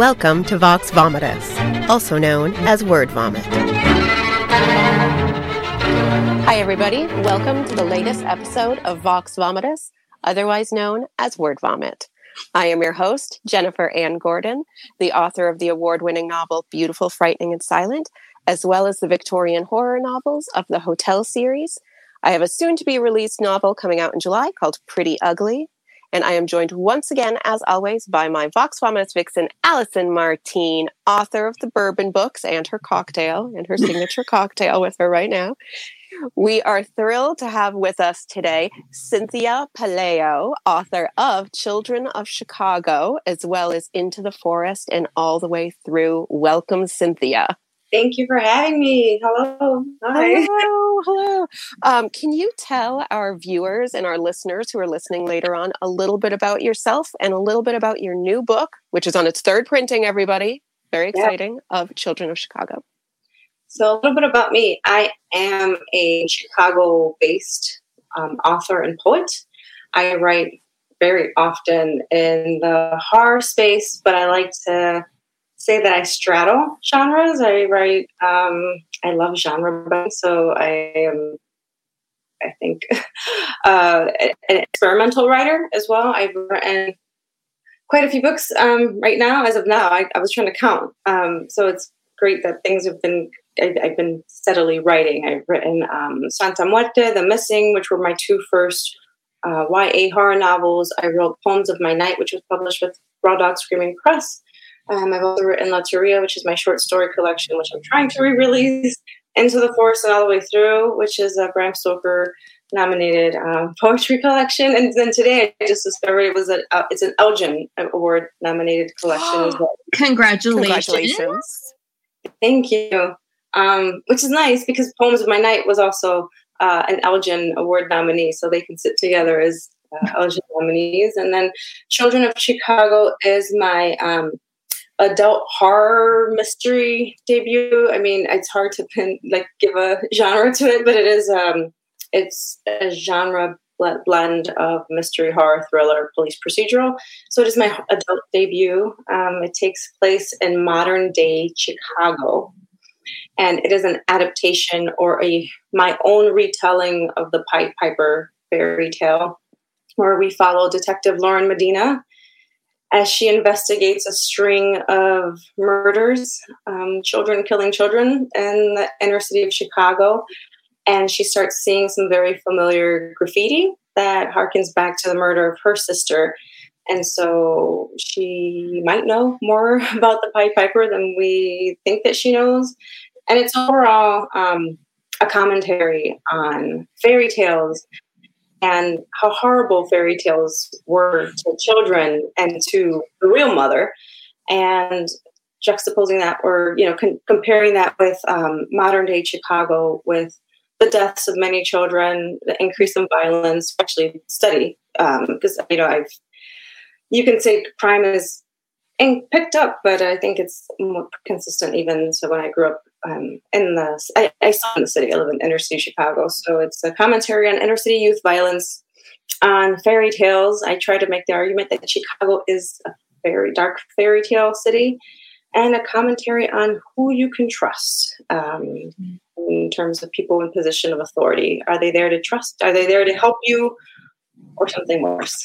Welcome to Vox Vomitus, also known as Word Vomit. Hi, everybody. Welcome to the latest episode of Vox Vomitus, otherwise known as Word Vomit. I am your host, Jennifer Anne Gordon, the author of the award winning novel Beautiful, Frightening, and Silent, as well as the Victorian horror novels of the Hotel series. I have a soon to be released novel coming out in July called Pretty Ugly, and I am joined once again, as always, by my Vox Vomitus vixen, Allison Martine, author of the Bourbon books and her cocktail and her signature cocktail with her right now. We are thrilled to have with us today Cynthia Pelayo, author of Children of Chicago, as well as Into the Forest and All the Way Through. Welcome, Cynthia. Thank you for having me. Hello. Hi. Hello. Hello. Um, can you tell our viewers and our listeners who are listening later on a little bit about yourself and a little bit about your new book, which is on its third printing, everybody? Very exciting, of Children of Chicago. So, a little bit about me. I am a Chicago based um, author and poet. I write very often in the horror space, but I like to say that I straddle genres. I write, um, I love genre, books, so I am, I think, uh, an experimental writer as well. I've written quite a few books um, right now. As of now, I, I was trying to count. Um, so it's great that things have been. I've, I've been steadily writing. I've written um, Santa Muerte, The Missing, which were my two first uh, YA horror novels. I wrote Poems of My Night, which was published with Raw Dog Screaming Press. Um, I've also written Loteria, which is my short story collection, which I'm trying to re-release. Into the Forest and All the Way Through, which is a Bram Stoker nominated um, poetry collection. And then today I just discovered it was a uh, it's an Elgin Award nominated collection as well. Congratulations. Congratulations. Thank you. Um, which is nice because Poems of My Night was also uh, an Elgin Award nominee, so they can sit together as uh, Elgin nominees. And then Children of Chicago is my um, adult horror mystery debut. I mean, it's hard to pin like give a genre to it, but it is um it's a genre blend of mystery, horror, thriller, police procedural. So it is my adult debut. Um, it takes place in modern day Chicago, and it is an adaptation or a my own retelling of the Pied Piper fairy tale, where we follow Detective Lauren Medina as she investigates a string of murders, um, children killing children in the inner city of Chicago. And she starts seeing some very familiar graffiti that harkens back to the murder of her sister. And so she might know more about the Pied Piper than we think that she knows. And it's overall um, a commentary on fairy tales and how horrible fairy tales were to children and to the real mother, and juxtaposing that or you know con- comparing that with um, modern day Chicago with the deaths of many children, the increase in violence, especially study because um, you know I've you can say crime is picked up, but I think it's more consistent even so when I grew up um, in the I, I saw in the city. I live in inner city Chicago, so it's a commentary on inner city youth violence, on fairy tales. I try to make the argument that Chicago is a very dark fairy tale city, and a commentary on who you can trust um, in terms of people in position of authority. Are they there to trust? Are they there to help you, or something worse?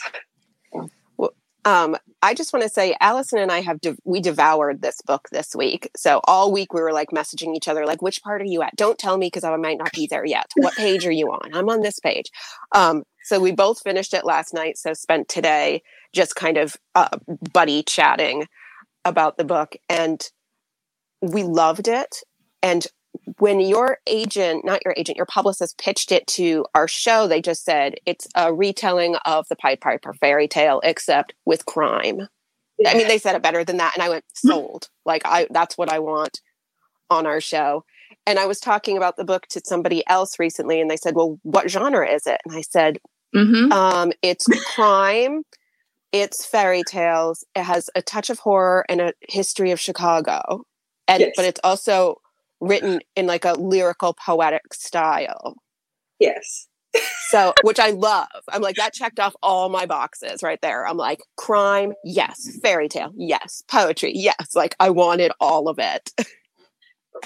Um, I just want to say, Allison and I have de- we devoured this book this week. So all week we were like messaging each other, like, "Which part are you at? Don't tell me because I might not be there yet. What page are you on? I'm on this page." Um, so we both finished it last night. So spent today just kind of uh, buddy chatting about the book, and we loved it. And when your agent, not your agent, your publicist pitched it to our show, they just said it's a retelling of the Pied Piper fairy tale, except with crime. Yeah. I mean, they said it better than that, and I went sold. like I, that's what I want on our show. And I was talking about the book to somebody else recently, and they said, "Well, what genre is it?" And I said, mm-hmm. um, "It's crime." It's fairy tales. It has a touch of horror and a history of Chicago, and yes. but it's also written in like a lyrical poetic style. Yes. So, which I love. I'm like, that checked off all my boxes right there. I'm like, crime, yes. Fairy tale, yes. Poetry, yes. Like, I wanted all of it.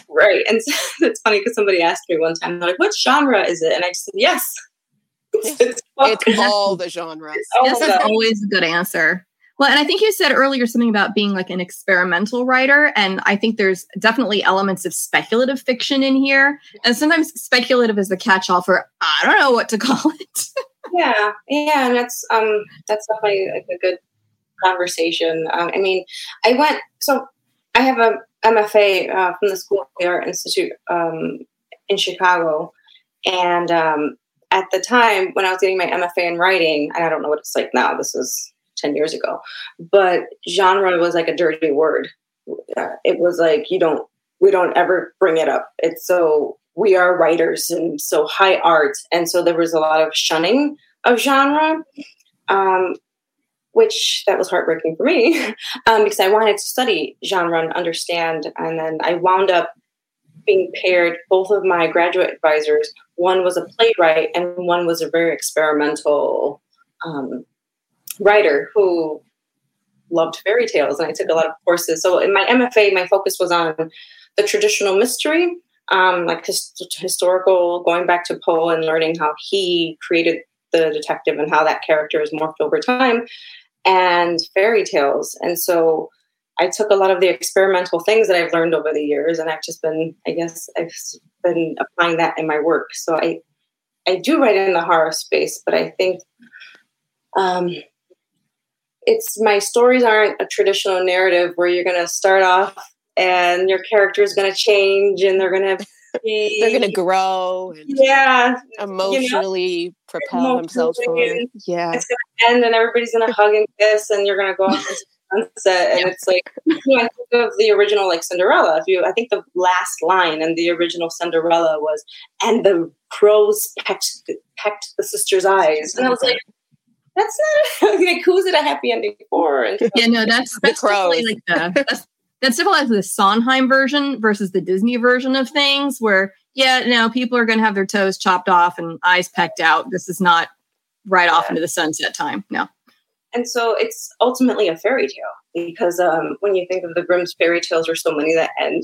Right. And so, it's funny because somebody asked me one time, like, what genre is it? And I just said, yes. It's, it's all the genres. Yes, that's always a good answer. Well, and I think you said earlier something about being like an experimental writer. And I think there's definitely elements of speculative fiction in here. And sometimes speculative is the catch all for, I don't know what to call it. yeah. Yeah. And that's, um, that's definitely a, a good conversation. Um, I mean, I went, so I have a MFA uh, from the School of the Art Institute um, in Chicago. And um, at the time when I was getting my MFA in writing, and I don't know what it's like now, this is 10 years ago. But genre was like a dirty word. It was like, you don't, we don't ever bring it up. It's so, we are writers and so high art. And so there was a lot of shunning of genre, um, which that was heartbreaking for me um, because I wanted to study genre and understand. And then I wound up being paired, both of my graduate advisors, one was a playwright and one was a very experimental um, writer who loved fairy tales, and I took a lot of courses. So in my MFA, my focus was on the traditional mystery, um, like his, historical, going back to Poe and learning how he created the detective and how that character is morphed over time, and fairy tales. And so I took a lot of the experimental things that I've learned over the years, and I've just been, I guess, I've been applying that in my work. So I, I do write in the horror space, but I think um, it's my stories aren't a traditional narrative where you're going to start off and your character is going to change and they're going to be they're going to grow yeah. emotionally you know, propel themselves forward. Yeah. It's going to end and everybody's going to hug and kiss and you're going to go off into sunset and it's like you know, I think of the original like Cinderella. If you I think the last line in the original Cinderella was and the crows pecked pecked the sister's eyes. And I was like that's not like who's it a happy ending for? And yeah, no, that's that's definitely like the that's, that's definitely like the Sondheim version versus the Disney version of things, where yeah, no, people are going to have their toes chopped off and eyes pecked out. This is not right yeah. off into the sunset time. No. And so it's ultimately a fairy tale because um, when you think of the Grimm's fairy tales, there's so many that end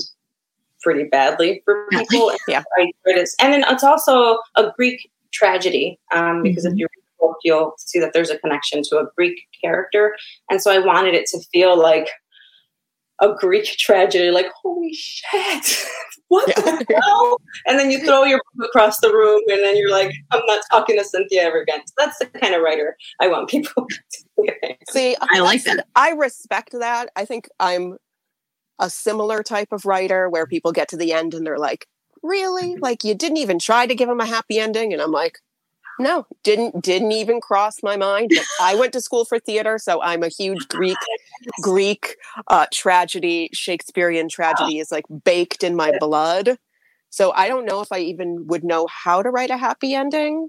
pretty badly for people. yeah. It is and then it's also a Greek tragedy um, because mm-hmm. if you book, you'll see that there's a connection to a Greek character. And so I wanted it to feel like a Greek tragedy, like, holy shit, what yeah. the hell? And then you throw your book across the room and then you're like, I'm not talking to Cynthia ever again. So that's the kind of writer I want people to See, I like that. I respect that. I think I'm a similar type of writer where people get to the end and they're like, really? Mm-hmm. Like, you didn't even try to give them a happy ending? And I'm like, no, didn't didn't even cross my mind. I went to school for theater, so I'm a huge Greek Greek uh, tragedy, Shakespearean tragedy is like baked in my blood. So I don't know if I even would know how to write a happy ending.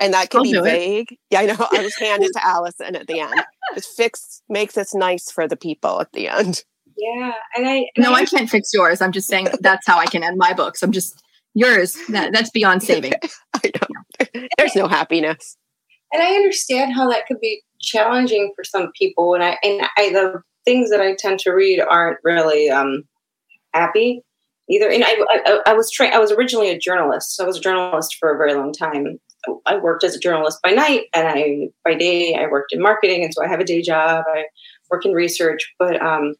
And that can I'll be vague. It. Yeah, I know. I was handed to Allison at the end. Just fix makes this nice for the people at the end. Yeah, and I and no, I, I can't fix yours. I'm just saying that's how I can end my books. I'm just yours. That that's beyond saving. I know. There's no happiness. And I understand how that could be challenging for some people. And I and I the things that I tend to read aren't really um, happy either. And I, I, I was trained. I was originally a journalist. So I was a journalist for a very long time. I worked as a journalist by night, and I by day I worked in marketing, and so I have a day job. I work in research, but um,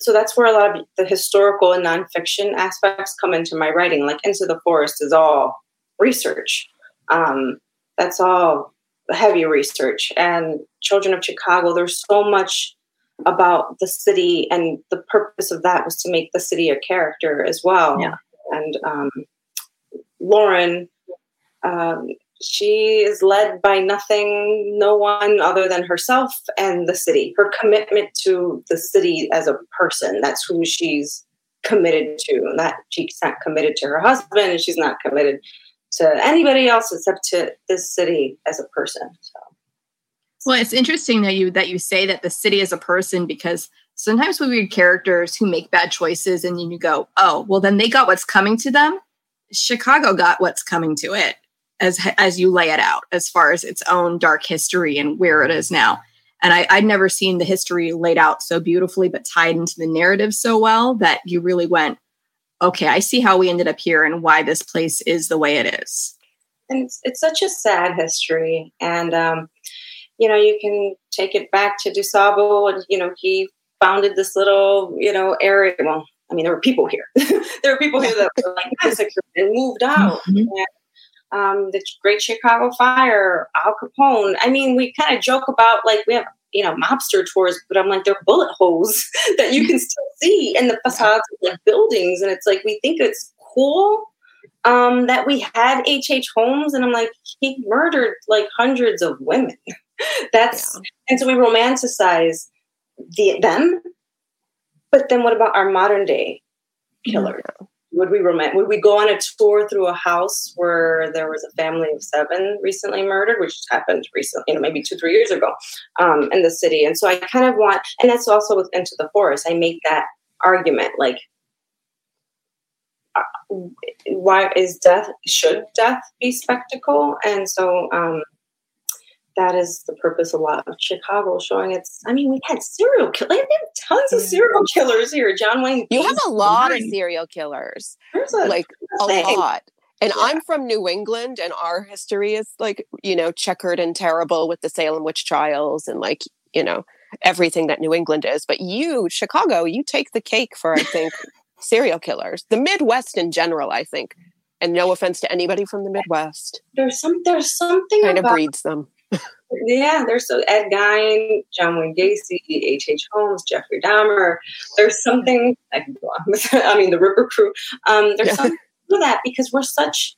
so that's where a lot of the historical and nonfiction aspects come into my writing. Like Into the Forest is all research. Um, that's all heavy research. And Children of Chicago, there's so much about the city, and the purpose of that was to make the city a character as well. Yeah. And um, Lauren, um, she is led by nothing, no one other than herself and the city. Her commitment to the city as a person, that's who she's committed to. And That she's not committed to her husband and she's not committed to anybody else except to this city as a person. So well, it's interesting that you that you say that the city is a person because sometimes we read characters who make bad choices and then you go, oh, well then they got what's coming to them. Chicago got what's coming to it as as you lay it out as far as its own dark history and where it is now. And I, I'd never seen the history laid out so beautifully, but tied into the narrative so well that you really went, okay, I see how we ended up here and why this place is the way it is. And it's, it's such a sad history. And, um, you know, you can take it back to DuSable and, you know, he founded this little, you know, area. Well, I mean, there were people here. there were people here that were like massacred and moved out. Mm-hmm. And, um, the Great Chicago Fire, Al Capone. I mean, we kind of joke about like we have you know mobster tours, but I'm like they're bullet holes that you can still see in the facades of like buildings, and it's like we think it's cool um, that we had H. H. Holmes, and I'm like he murdered like hundreds of women. That's yeah. and so we romanticize the them, but then what about our modern day killers? Yeah would we romant- would we go on a tour through a house where there was a family of seven recently murdered, which happened recently, you know, maybe two three years ago, um, in the city. And so I kind of want, and that's also with Into the Forest. I make that argument, like, uh, why is death? Should death be spectacle? And so um, that is the purpose a lot of Chicago, showing it's. I mean, we had serial killers. have tons of serial mm. killers here. John Wayne. You have a lot of serial killers. There's a, like a lot. And yeah. I'm from New England, and our history is like you know checkered and terrible with the Salem witch trials and like you know everything that New England is. But you, Chicago, you take the cake for I think serial killers. The Midwest in general, I think. And no offense to anybody from the Midwest. There's some. There's something kind of breeds them yeah, there's so Ed Gein, John Wayne Gacy, H. H. Holmes, Jeffrey Dahmer. There's something I can go on. I mean, the Ripper Crew. Um, there's yeah. something to that because we're such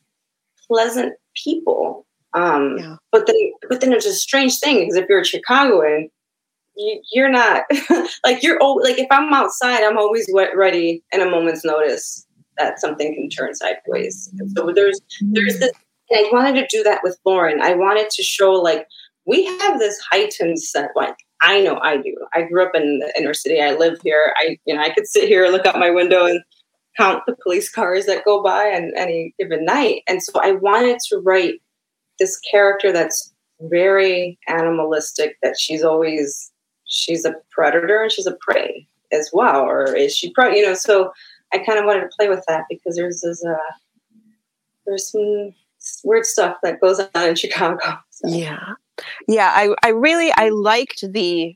pleasant people. Um, yeah. But then, but then there's a strange thing because if you're a Chicagoan, you, you're not like you're old. Like if I'm outside, I'm always ready in a moment's notice that something can turn sideways. And so there's there's this and I wanted to do that with Lauren. I wanted to show like we have this heightened sense. Like I know I do. I grew up in the inner city. I live here. I you know I could sit here, and look out my window, and count the police cars that go by on any given night. And so I wanted to write this character that's very animalistic. That she's always she's a predator and she's a prey as well, or is she? Pro- you know, so I kind of wanted to play with that because there's this uh, there's some weird stuff that goes on in Chicago. So. Yeah. Yeah, I, I really I liked the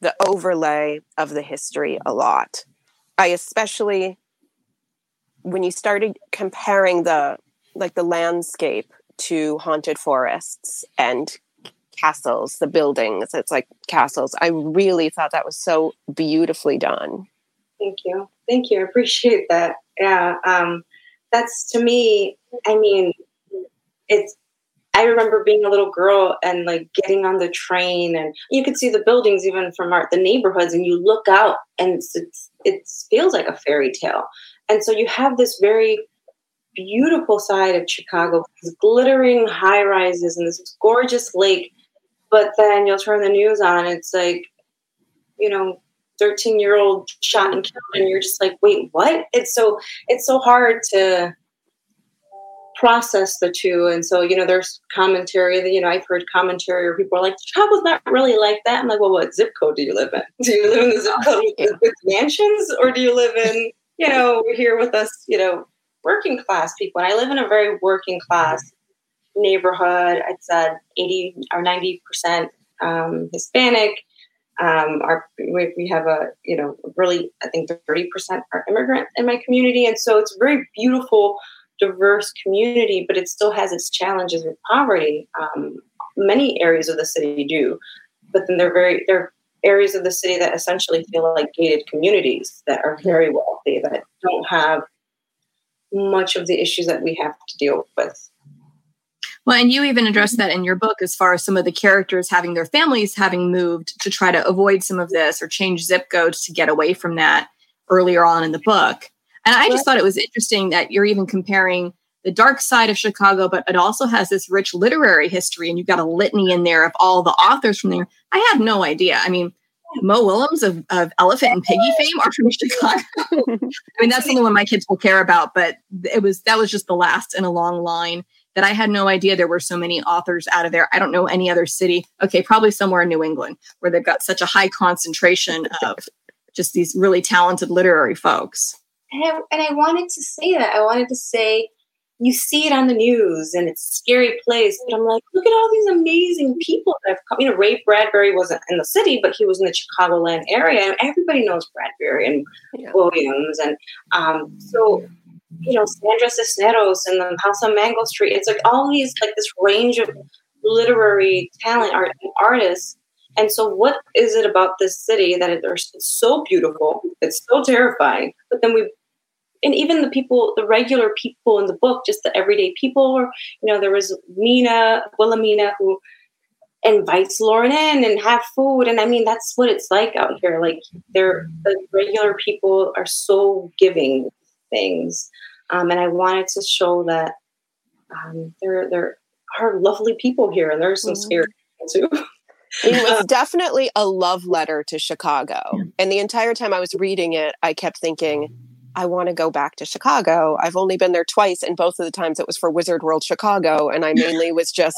the overlay of the history a lot. I especially when you started comparing the like the landscape to haunted forests and castles, the buildings, it's like castles. I really thought that was so beautifully done. Thank you. Thank you. I appreciate that. Yeah. Um, that's to me, I mean, it's I remember being a little girl and like getting on the train, and you could see the buildings even from our, the neighborhoods, and you look out, and it's, it feels like a fairy tale. And so you have this very beautiful side of Chicago, these glittering high rises and this gorgeous lake. But then you'll turn the news on, it's like, you know, 13 year old shot and killed and you're just like wait what? It's so it's so hard to process the two and so you know there's commentary that you know i've heard commentary where people are like chicago's not really like that. I'm like well what zip code do you live in? Do you live in the zip code with, with mansions or do you live in you know here with us you know working class people? And i live in a very working class neighborhood. I'd said 80 or 90 percent um, hispanic um, our we, we have a you know really I think thirty percent are immigrant in my community, and so it's a very beautiful, diverse community. But it still has its challenges with poverty. Um, many areas of the city do, but then they're very they're areas of the city that essentially feel like gated communities that are very wealthy that don't have much of the issues that we have to deal with. Well, and you even addressed that in your book as far as some of the characters having their families having moved to try to avoid some of this or change zip codes to get away from that earlier on in the book. And I just thought it was interesting that you're even comparing the dark side of Chicago, but it also has this rich literary history, and you've got a litany in there of all the authors from there. I had no idea. I mean, Mo Willems of, of Elephant and Piggy fame are from Chicago. I mean, that's the only one my kids will care about, but it was that was just the last in a long line that I had no idea there were so many authors out of there. I don't know any other city. Okay, probably somewhere in New England where they've got such a high concentration of just these really talented literary folks. And I, and I wanted to say that. I wanted to say, you see it on the news and it's a scary place. But I'm like, look at all these amazing people that have come. You know, Ray Bradbury wasn't in the city, but he was in the Chicagoland area. And everybody knows Bradbury and yeah. Williams. And um, so, you know, Sandra Cisneros and the House on Mango Street. It's like all these, like this range of literary talent, art, artists. And so, what is it about this city that it's so beautiful? It's so terrifying. But then we and even the people, the regular people in the book, just the everyday people. You know, there was Mina, Wilhelmina, who invites Lauren in and have food, and I mean that's what it's like out here. Like they're the regular people are so giving things, um, and I wanted to show that um, there there are lovely people here, and there's some mm-hmm. scary too. it was definitely a love letter to Chicago. And the entire time I was reading it, I kept thinking, I want to go back to Chicago. I've only been there twice, and both of the times it was for Wizard World Chicago, and I mainly was just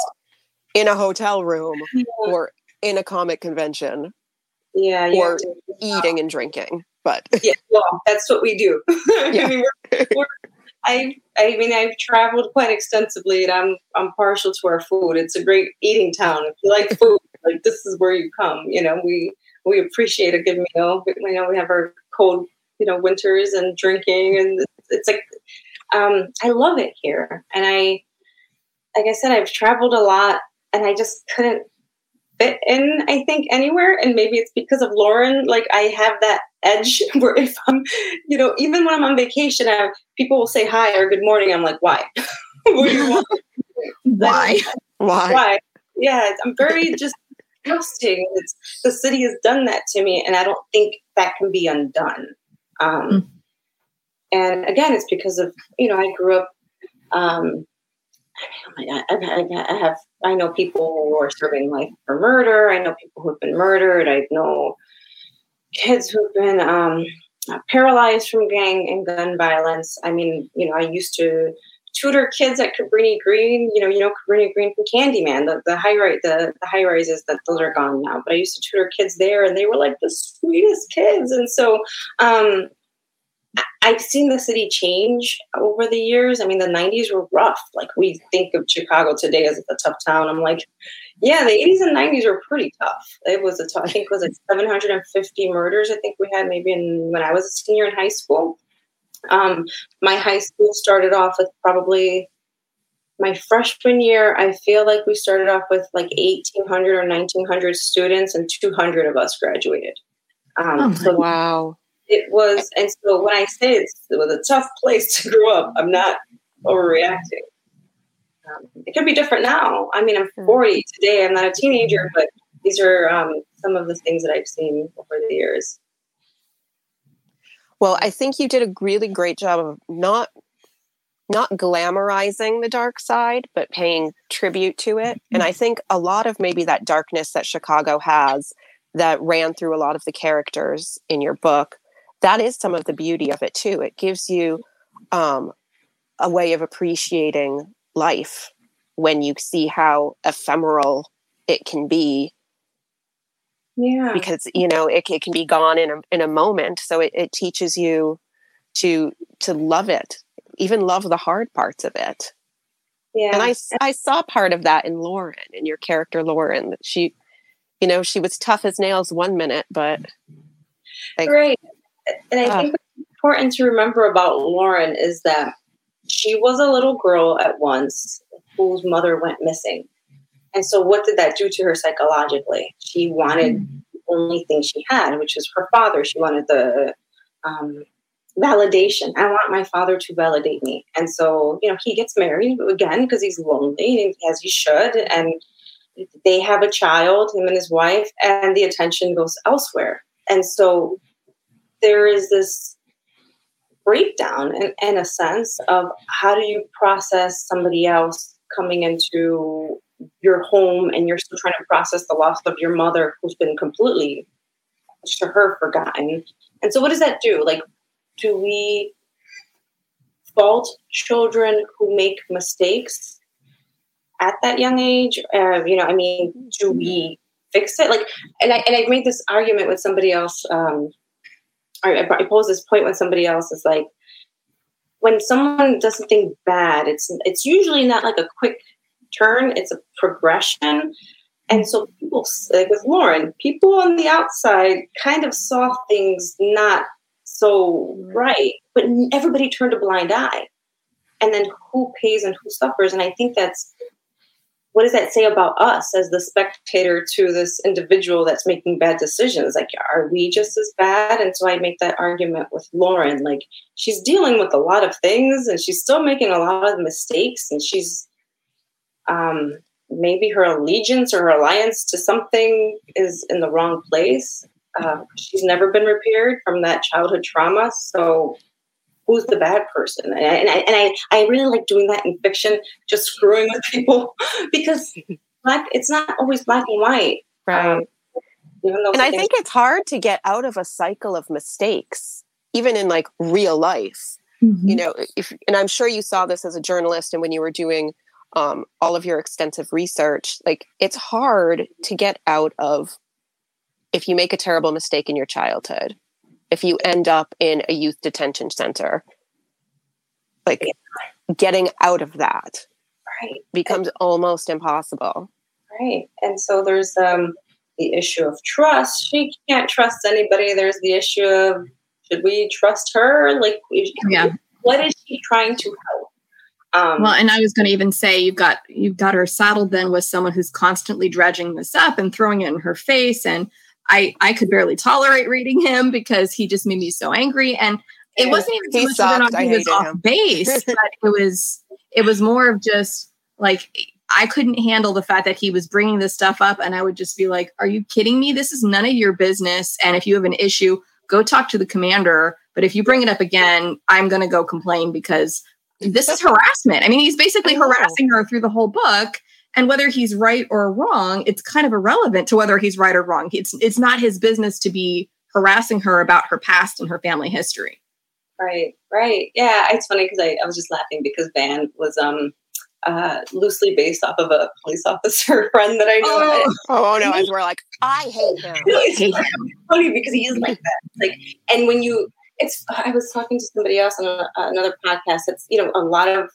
in a hotel room or in a comic convention. Yeah, or eating and drinking. But yeah, well, that's what we do. Yeah. I mean, we're, we're, I, I mean, I've traveled quite extensively, and I'm I'm partial to our food. It's a great eating town. If you like food, like this is where you come. You know, we we appreciate a good meal. We, you know, we have our cold you know winters and drinking and it's like um, I love it here and I like I said I've traveled a lot and I just couldn't fit in I think anywhere. And maybe it's because of Lauren like I have that edge where if I'm you know even when I'm on vacation I, people will say hi or good morning. I'm like why? What do you want? Why? Why? Why? Yeah I'm very just trusting it's the city has done that to me and I don't think that can be undone. Um, mm. And again, it's because of you know I grew up. Um, my god, I, I have I know people who are serving life for murder. I know people who've been murdered. I know kids who've been um, paralyzed from gang and gun violence. I mean, you know, I used to tutor kids at Cabrini Green. You know, you know Cabrini Green from Candyman, the, the high rise, the, the high rises that those are gone now. But I used to tutor kids there, and they were like the sweetest kids. And so, um, I've seen the city change over the years. I mean, the '90s were rough. Like we think of Chicago today as a tough town. I'm like, yeah, the '80s and '90s were pretty tough. It was a tough, I think it was like 750 murders. I think we had maybe in when I was a senior in high school. Um, my high school started off with probably my freshman year. I feel like we started off with like 1,800 or 1,900 students, and 200 of us graduated. Um, oh so wow! It was, and so when I say it's, it was a tough place to grow up, I'm not overreacting. Um, it could be different now. I mean, I'm hmm. 40 today. I'm not a teenager, but these are um, some of the things that I've seen over the years. Well, I think you did a really great job of not not glamorizing the dark side, but paying tribute to it. And I think a lot of maybe that darkness that Chicago has that ran through a lot of the characters in your book, that is some of the beauty of it too. It gives you um, a way of appreciating life when you see how ephemeral it can be. Yeah. Because you know it, it can be gone in a, in a moment. So it, it teaches you to to love it even love the hard parts of it. Yeah and i i saw part of that in lauren in your character lauren that she you know she was tough as nails one minute but like, right and i uh, think what's important to remember about lauren is that she was a little girl at once whose mother went missing and so, what did that do to her psychologically? She wanted mm-hmm. the only thing she had, which was her father. She wanted the um, validation. I want my father to validate me. And so, you know, he gets married again because he's lonely, as he should. And they have a child, him and his wife, and the attention goes elsewhere. And so, there is this breakdown in, in a sense of how do you process somebody else coming into your home and you're still trying to process the loss of your mother who's been completely to her forgotten and so what does that do like do we fault children who make mistakes at that young age? Uh, you know, I mean, do we fix it? Like, and I and I made this argument with somebody else. Um, I, I posed this point when somebody else. Is like when someone does something bad, it's it's usually not like a quick turn. It's a progression. And so people, like with Lauren, people on the outside kind of saw things not so right, but everybody turned a blind eye. And then who pays and who suffers? And I think that's what does that say about us as the spectator to this individual that's making bad decisions? Like, are we just as bad? And so I make that argument with Lauren. Like, she's dealing with a lot of things and she's still making a lot of mistakes and she's um, maybe her allegiance or her alliance to something is in the wrong place. Uh, she's never been repaired from that childhood trauma. So, who's the bad person? And I, and I, and I, I really like doing that in fiction, just screwing with people because black. It's not always black and white, right? Um, and I think it's hard to get out of a cycle of mistakes, even in like real life. Mm-hmm. You know, if and I'm sure you saw this as a journalist, and when you were doing um, all of your extensive research, like it's hard to get out of if you make a terrible mistake in your childhood, if you end up in a youth detention center, like getting out of that right. becomes and, almost impossible. Right. And so there's um, the issue of trust. She can't trust anybody. There's the issue of should we trust her? Like, yeah. what is she trying to help? Um, well, and I was going to even say you've got you've got her saddled then with someone who's constantly dredging this up and throwing it in her face, and I I could barely tolerate reading him because he just made me so angry, and it wasn't even he so much that he was off him. base, but it was it was more of just like I couldn't handle the fact that he was bringing this stuff up, and I would just be like, "Are you kidding me? This is none of your business." And if you have an issue, go talk to the commander. But if you bring it up again, I'm going to go complain because this is harassment. I mean, he's basically harassing her through the whole book. And whether he's right or wrong, it's kind of irrelevant to whether he's right or wrong. It's it's not his business to be harassing her about her past and her family history. Right, right. Yeah, it's funny because I, I was just laughing because Van was um uh, loosely based off of a police officer friend that I know. Oh, oh no, as we're like, I hate him. I hate him. Funny because he is like that. Like, and when you it's i was talking to somebody else on a, another podcast it's you know a lot of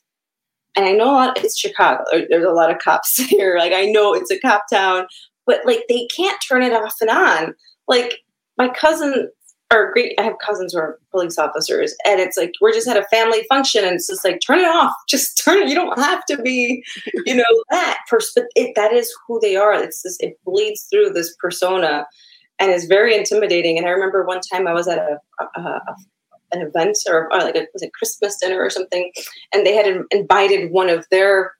and i know a lot it's chicago there's a lot of cops here like i know it's a cop town but like they can't turn it off and on like my cousin or great i have cousins who are police officers and it's like we're just at a family function and it's just like turn it off just turn it you don't have to be you know that person it, that is who they are it's this it bleeds through this persona and it's very intimidating. And I remember one time I was at a, a, a an event or, or, like a was it Christmas dinner or something, and they had invited one of their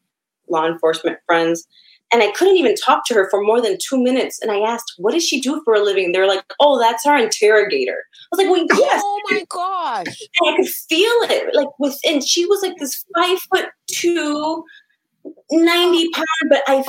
law enforcement friends. And I couldn't even talk to her for more than two minutes. And I asked, "What does she do for a living?" They're like, "Oh, that's our interrogator." I was like, "Well, yes." Oh my gosh! And I could feel it, like within. She was like this five foot two, 90 pound, but I,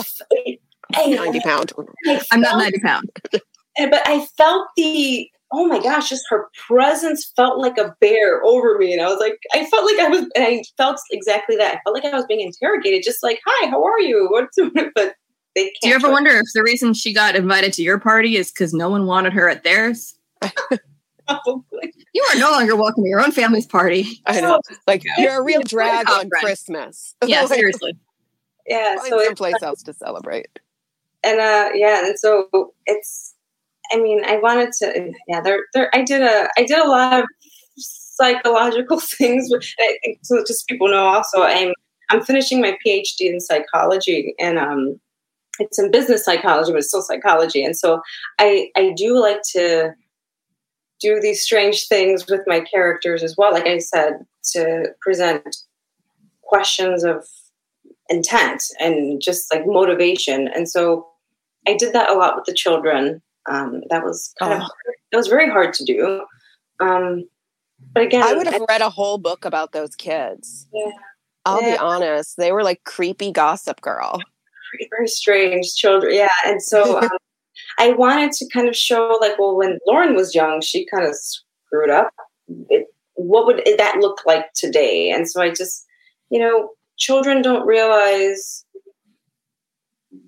I 90 pound. I I'm not 90 pound. but I felt the oh my gosh, just her presence felt like a bear over me. And I was like, I felt like I was, and I felt exactly that. I felt like I was being interrogated, just like, hi, how are you? What's, but they can't. Do you ever wonder if the reason she got invited to your party is because no one wanted her at theirs? Probably. You are no longer welcome to your own family's party. I know. Like, you're a real drag on Christmas. Yeah, seriously. Yeah. Find so someplace else to celebrate. And uh yeah, and so it's I mean, I wanted to. Yeah, there, there. I did a, I did a lot of psychological things. Which, so just people know. Also, I'm, I'm finishing my PhD in psychology, and um, it's in business psychology, but it's still psychology. And so, I, I do like to do these strange things with my characters as well. Like I said, to present questions of intent and just like motivation. And so I did that a lot with the children um, that was kind oh. of that was very hard to do. Um, but again, I would have I, read a whole book about those kids. Yeah, I'll yeah. be honest; they were like creepy gossip girl. Very strange children, yeah. And so um, I wanted to kind of show, like, well, when Lauren was young, she kind of screwed up. It, what would that look like today? And so I just, you know, children don't realize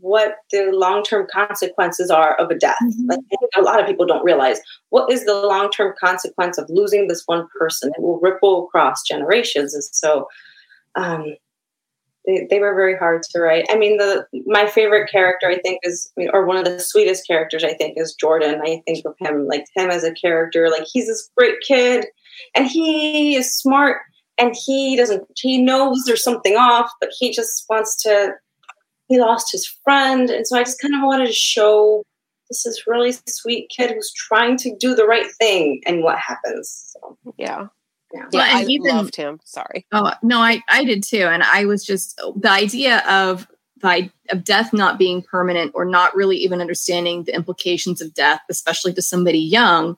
what the long term consequences are of a death. Mhm. Like, I a lot of people don't realize what is the long term consequence of losing this one person. It will ripple across generations. And so um, they, they were very hard to write. I mean, the my favorite character, I think, is, or one of the sweetest characters, I think, is Jordan. I think of him, like him as a character, like he's this great kid and he is smart and he doesn't, he knows there's something off, but he just wants to he lost his friend. And so I just kind of wanted to show this is really sweet kid who's trying to do the right thing and what happens. So, Yeah. yeah. Yeah, Well, and I even- loved him. Sorry. Oh no, I I did too, and I was just the idea of the of death not being permanent or not really even understanding the implications of death, especially to somebody young.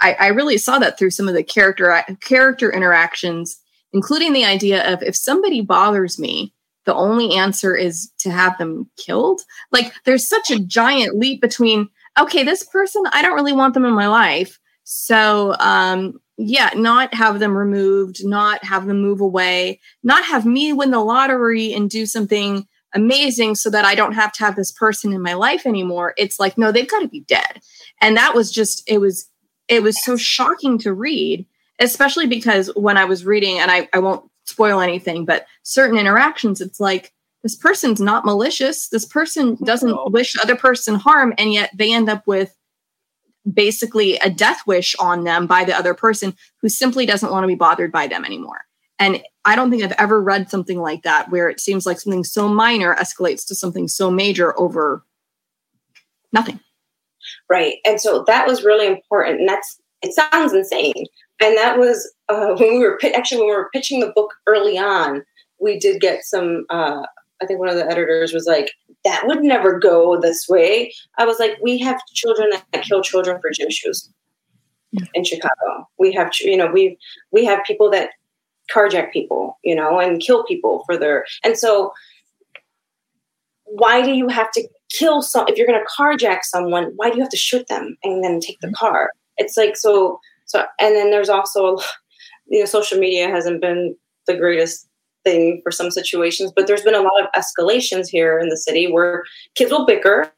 I, I really saw that through some of the character character interactions, including the idea of if somebody bothers me, the only answer is to have them killed. Like there's such a giant leap between okay, this person I don't really want them in my life, so um, yeah, not have them removed, not have them move away, not have me win the lottery and do something amazing so that I don't have to have this person in my life anymore. It's like, no, they've got to be dead. And that was just, it was, it was so shocking to read, especially because when I was reading, and I, I won't spoil anything, but certain interactions, it's like, this person's not malicious. This person doesn't No. wish other person harm, and yet they end up with basically a death wish on them by the other person who simply doesn't want to be bothered by them anymore. And I don't think I've ever read something like that where it seems like something so minor escalates to something so major over nothing. Right. And so that was really important. And that's, it sounds insane. And that was uh, when we were, actually, when we were pitching the book early on, we did get some, uh, I think one of the editors was like, that would never go this way. I was like, we have children that kill children for gym shoes in Chicago. We have, you know, we we have people that carjack people, you know, and kill people for their. And so, why do you have to kill some? If you're going to carjack someone, why do you have to shoot them and then take the car? It's like so. So, and then there's also, you know, social media hasn't been the greatest thing for some situations, but there's been a lot of escalations here in the city where kids will bicker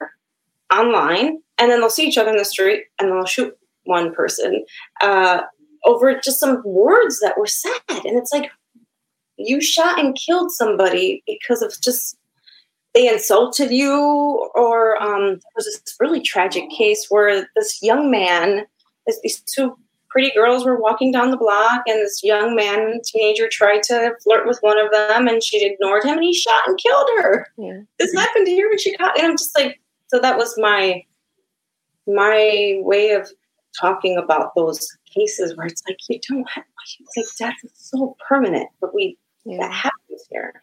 online and then they'll see each other in the street and they'll shoot one person uh, over just some words that were said. And it's like, you shot and killed somebody because of just they insulted you, or um, there was this really tragic case where this young man, this, these two pretty girls were walking down the block, and this young man, teenager, tried to flirt with one of them, and she ignored him, and he shot and killed her. Yeah. This happened here in Chicago, and I'm just like, so that was my my way of talking about those cases where it's like you don't have like death is so permanent, but we Yeah. that happens here.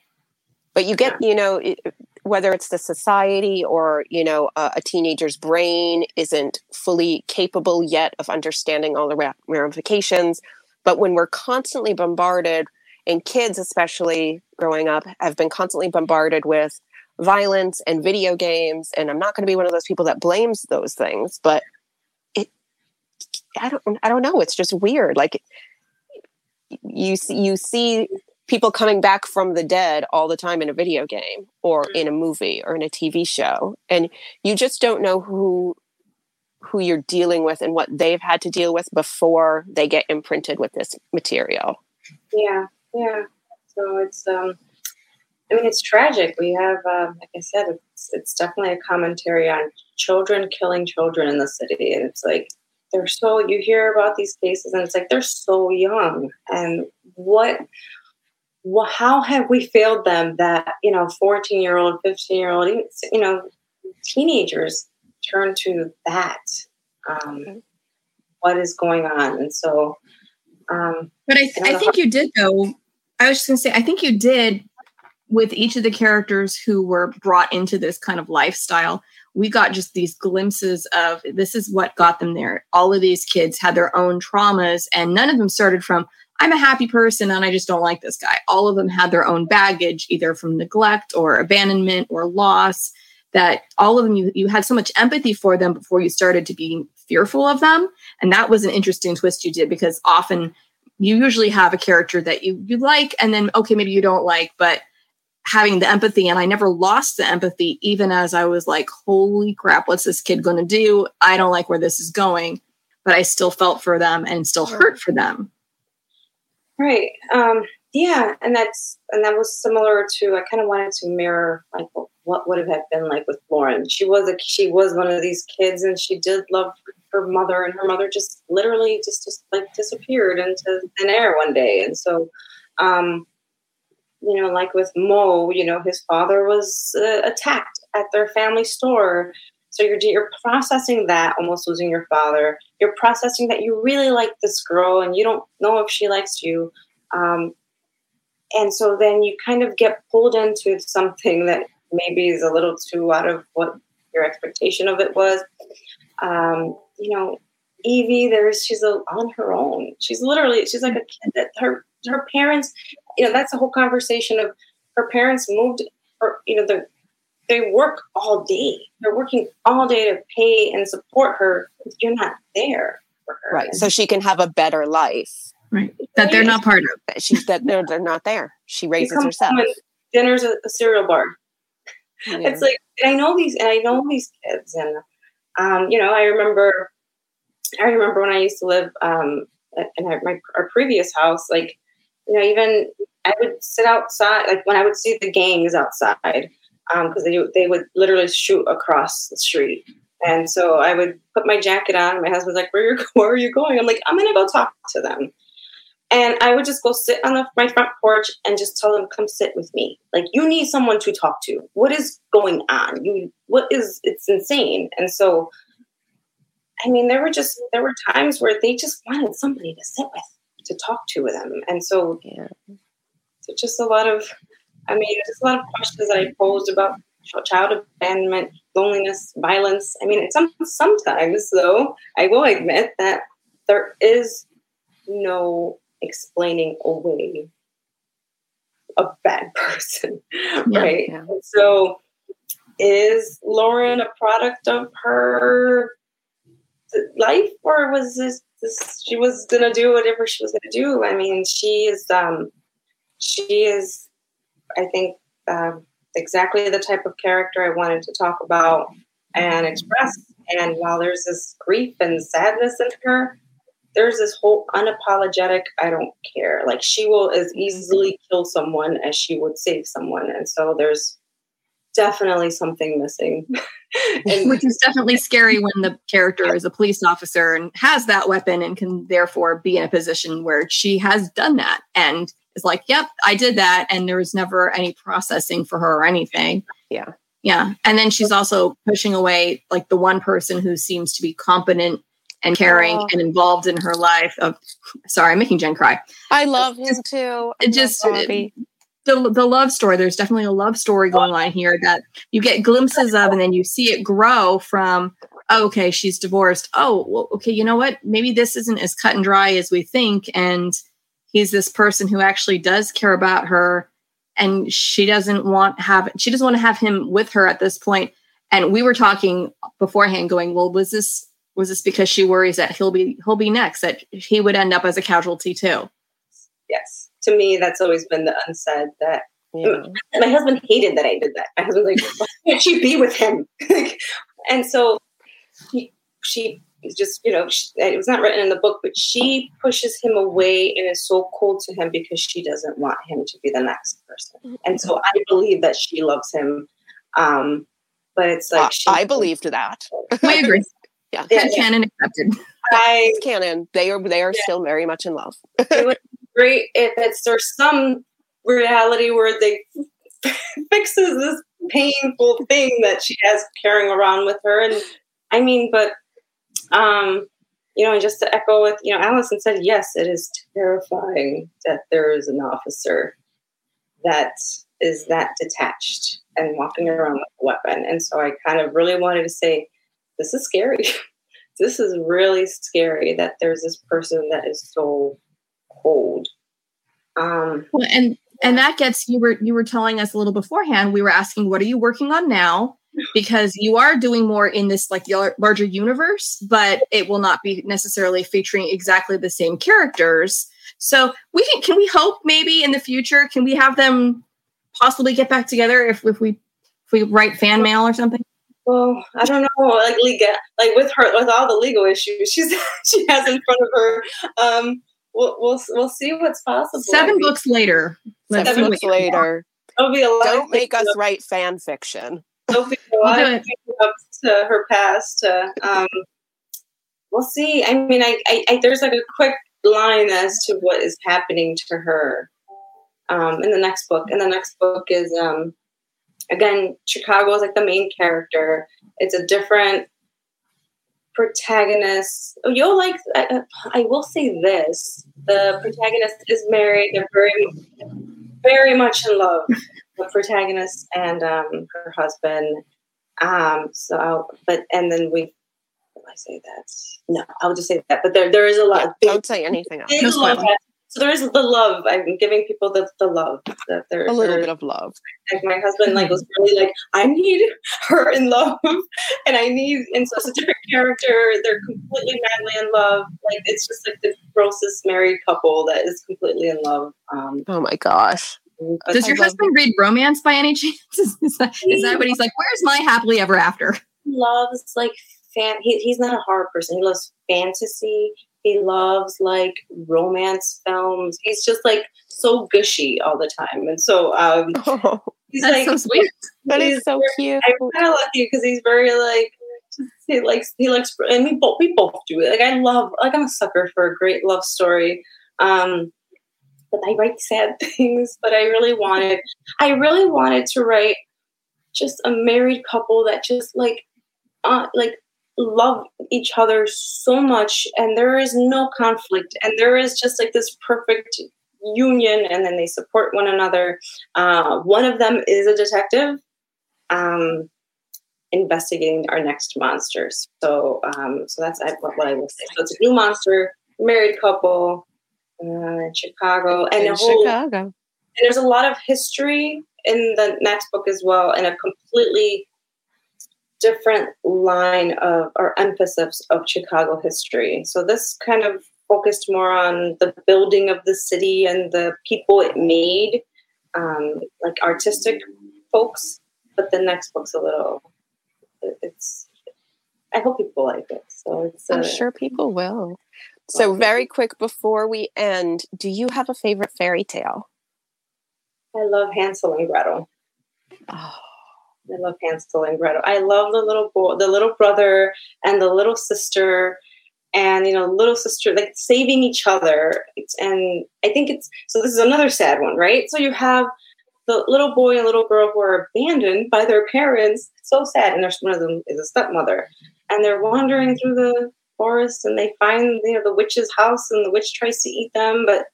but you get you know it, whether it's the society or you know a, a teenager's brain isn't fully capable yet of understanding all the ra- ramifications. But when we're constantly bombarded and kids especially growing up have been constantly bombarded with violence and video games and i'm not going to be one of those people that blames those things but it i don't i don't know it's just weird. Like you you see people coming back from the dead all the time in a video game or in a movie or in a TV show and you just don't know who who you're dealing with and what they've had to deal with before they get imprinted with this material. Yeah, yeah. So it's um I mean it's tragic. We have uh, like I said, it's it's definitely a commentary on children killing children in the city. And it's like they're so you hear about these cases and it's like they're so young. And what well, how have we failed them that you know 14 year old 15 year old you know teenagers turn to that um, what is going on and so um, But I, I I know think you did though. I was just going to say, I think you did with each of the characters who were brought into this kind of lifestyle. We got just these glimpses of this is what got them there. All of these kids had their own traumas, and none of them started from I'm a happy person and I just don't like this guy. All of them had their own baggage, either from neglect or abandonment or loss. That all of them, you, you had so much empathy for them before you started to be fearful of them. And that was an interesting twist you did because often you usually have a character that you, you like and then, okay, maybe you don't like, but having the empathy and I never lost the empathy even as I was like holy crap what's this kid going to do I don't like where this is going but I still felt for them and still hurt for them right um yeah and that's and that was similar to I kind of wanted to mirror like what would have been like with Lauren she was a she was one of these kids and she did love her mother and her mother just literally just just like disappeared into thin air one day and so um you know, like with Mo, you know, his father was uh, attacked at their family store. So you're you're processing that, almost losing your father. You're processing that you really like this girl and you don't know if she likes you. Um, and so then you kind of get pulled into something that maybe is a little too out of what your expectation of it was. Um, you know, Evie, there's she's a, on her own. She's literally she's like a kid that her her parents you know, that's the whole conversation of her parents moved, or you know, the they work all day. They're working all day to pay and support her. You're not there for her, right? So she can have a better life, right? That they're not part of. She's that they're they're not there. She raises herself. Dinner's a, a cereal bar. Yeah. It's like I know these, and I know these kids, and um, you know, I remember, I remember when I used to live um, in our, my our previous house, like you know, even I would sit outside, like when I would see the gangs outside, because um, they they would literally shoot across the street. And so I would put my jacket on. My husband's like, "Where are where are you going?" I'm like, "I'm gonna go talk to them." And I would just go sit on the, my front porch and just tell them, "Come sit with me. Like, you need someone to talk to. What is going on? You, what is? It's insane." And so, I mean, there were just there were times where they just wanted somebody to sit with to talk to with them. And so, yeah. so just a lot of, I mean, there's a lot of questions that I posed about child abandonment, loneliness, violence. I mean, some, sometimes, though, I will admit that there is no explaining away a bad person, yeah, right? Yeah. So, is Lauren a product of her life, or was this this she was gonna do whatever she was gonna do. I mean, she is um, she is, I think, uh, exactly the type of character I wanted to talk about and express. And while there's this grief and sadness in her, there's this whole unapologetic I don't care. Like she will as easily kill someone as she would save someone. And so there's definitely something missing. and, Which is definitely scary when the character is a police officer and has that weapon and can therefore be in a position where she has done that and is like, yep, I did that. And there was never any processing for her or anything. Yeah. Yeah. And then she's also pushing away like the one person who seems to be competent and caring oh. and involved in her life of sorry i'm making jen cry i love him too it just uh, the, the love story there's definitely a love story going on here that you get glimpses of and then you see it grow from oh, okay she's divorced oh well, okay you know what maybe this isn't as cut and dry as we think and he's this person who actually does care about her and she doesn't want have she doesn't want to have him with her at this point and we were talking beforehand going well was this was this because she worries that he'll be he'll be next that he would end up as a casualty too yes to me, that's always been the unsaid that yeah. my husband hated that I did that. My husband's like, why can't she be with him? and so he, she just, you know, she, it was not written in the book, but she pushes him away and is so cold to him because she doesn't want him to be the next person. And so I believe that she loves him. Um, but it's like, uh, I believed that. We agree. yeah. yeah. Canon accepted. I, canon. They are, they are yeah. still very much in love great if it's there's some reality where they fixes this painful thing that she has carrying around with her. And I mean, but um, you know, and just to echo with you know, Allison said, yes, it is terrifying that there is an officer that is that detached and walking around with a weapon. And so I kind of really wanted to say, this is scary. this is really scary that there's this person that is so cold. Um, well, and and that gets you were you were telling us a little beforehand. We were asking, what are you working on now? Because you are doing more in this like larger universe, but it will not be necessarily featuring exactly the same characters. So we can can we hope maybe in the future can we have them possibly get back together if, if we if we write fan mail or something? Well, I don't know, like legal, like with her, with all the legal issues she's she has in front of her. Um, we'll we'll we'll see what's possible. Seven books later. Seven books later. It'll be a lot. Don't make us write fan fiction. There'll be a lot of up to her past. Uh, um, we'll see. I mean, I, I, I, there's like a quick line as to what is happening to her um, in the next book. And the next book is um, again Chicago is like the main character. It's a different protagonist. Oh, you'll like. I, I will say this: the protagonist is married. They're very, very much in love. The protagonist and um, her husband. Um, so, I'll, but and then we. I say that? No, I'll just say that. But there, there is a lot. Yeah, don't say anything else. So there is the love. I'm giving people the, the love that they're a little bit of love. Like my husband, like was really like, I need her in love, and I need, and so it's a different character. They're completely madly in love. Like it's just like the grossest married couple that is completely in love. Um, oh my gosh. Does your husband read romance by any chance? Is that, is that what he's like? Where's my happily ever after? He loves like fan. He, he's not a horror person. He loves fantasy. He loves like romance films. He's just like so gushy all the time, and so um, oh, he's like so sweet. That is so cute. I'm kind of lucky because he's very like he likes he likes and we both we both do it. Like I love like I'm a sucker for a great love story. Um, but I write sad things. But I really wanted I really wanted to write just a married couple that just like uh, like love each other so much and there is no conflict and there is just like this perfect union and then they support one another uh, one of them is a detective um, investigating our next monsters so um, so that's what, what i will say so it's a new monster married couple uh, in chicago and in whole, chicago and there's a lot of history in the next book as well and a completely different line of or emphasis of Chicago history. So this kind of focused more on the building of the city and the people it made, um, like artistic folks. But the next book's a little. It's. I hope people like it. So it's. I'm uh, sure people will. So very quick before we end, do you have a favorite fairy tale? I love Hansel and Gretel. Oh. I love Hansel and Gretel. I love the little boy, the little brother, and the little sister, and you know, little sister like saving each other. It's, and I think it's so. This is another sad one, right? So you have the little boy and little girl who are abandoned by their parents. so sad, and there's one of them is a stepmother, and they're wandering through the forest, and they find you know the witch's house, and the witch tries to eat them, but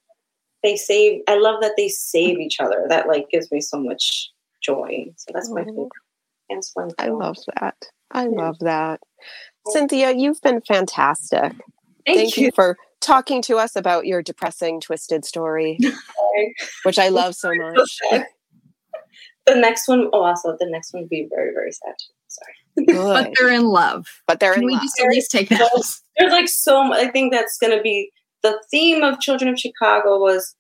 they save. I love that they save each other. That like gives me so much joy. So that's my favorite. I love that. I love that. Cynthia, you've been fantastic. Thank, Thank you. you. for talking to us about your depressing, twisted story, which I love so much. the next one, oh, also, the next one would be very, very sad. Sorry. But they're in love. But they're Can in we love. just at least take that? There's like so. I think that's going to be the theme of Children of Chicago was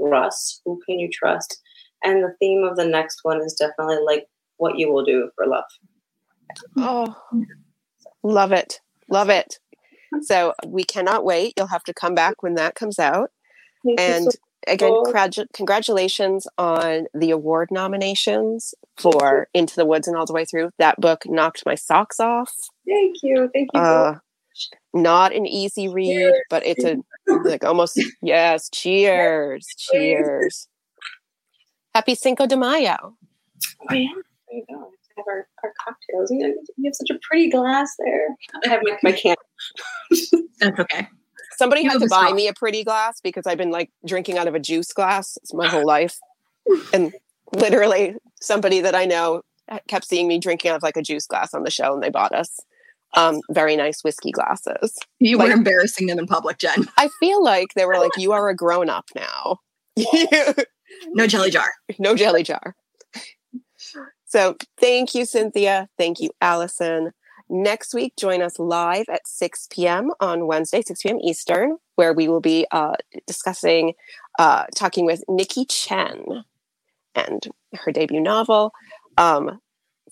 trust. Who can you trust? And the theme of the next one is definitely like what you will do for love. Oh, love it. Love it. So we cannot wait. You'll have to come back when that comes out. Thank and so again, congratulations on the award nominations for Into the Woods and All the Way Through. That book knocked my socks off. Thank you. Thank you. Uh, not an easy read, cheers. but it's a like almost yes. Cheers, cheers. Happy Cinco de Mayo. Oh yeah, there you go. Have our, our cocktails. You, know, you have such a pretty glass there. I have my, my can. That's okay. Somebody had to buy me a pretty glass because I've been like drinking out of a juice glass my whole life. And literally, somebody that I know kept seeing me drinking out of like a juice glass on the show and they bought us um, very nice whiskey glasses. You like, were embarrassing them in public, Jen. I feel like they were like, you are a grown up now. no jelly jar. No jelly jar. So thank you, Cynthia. Thank you, Allison. Next week, join us live at 6 p.m. on Wednesday, 6 p.m. Eastern, where we will be uh, discussing, uh, talking with Nikki Chen. and her debut novel. Um,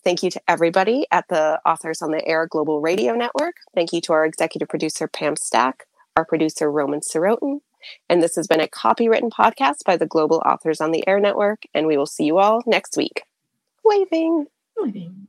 thank you to everybody at the Authors on the Air Global Radio Network. Thank you to our executive producer, Pam Stack, our producer, Roman Sorotin. And this has been a copywritten podcast by the Global Authors on the Air Network. And we will see you all next week. Waving. Waving.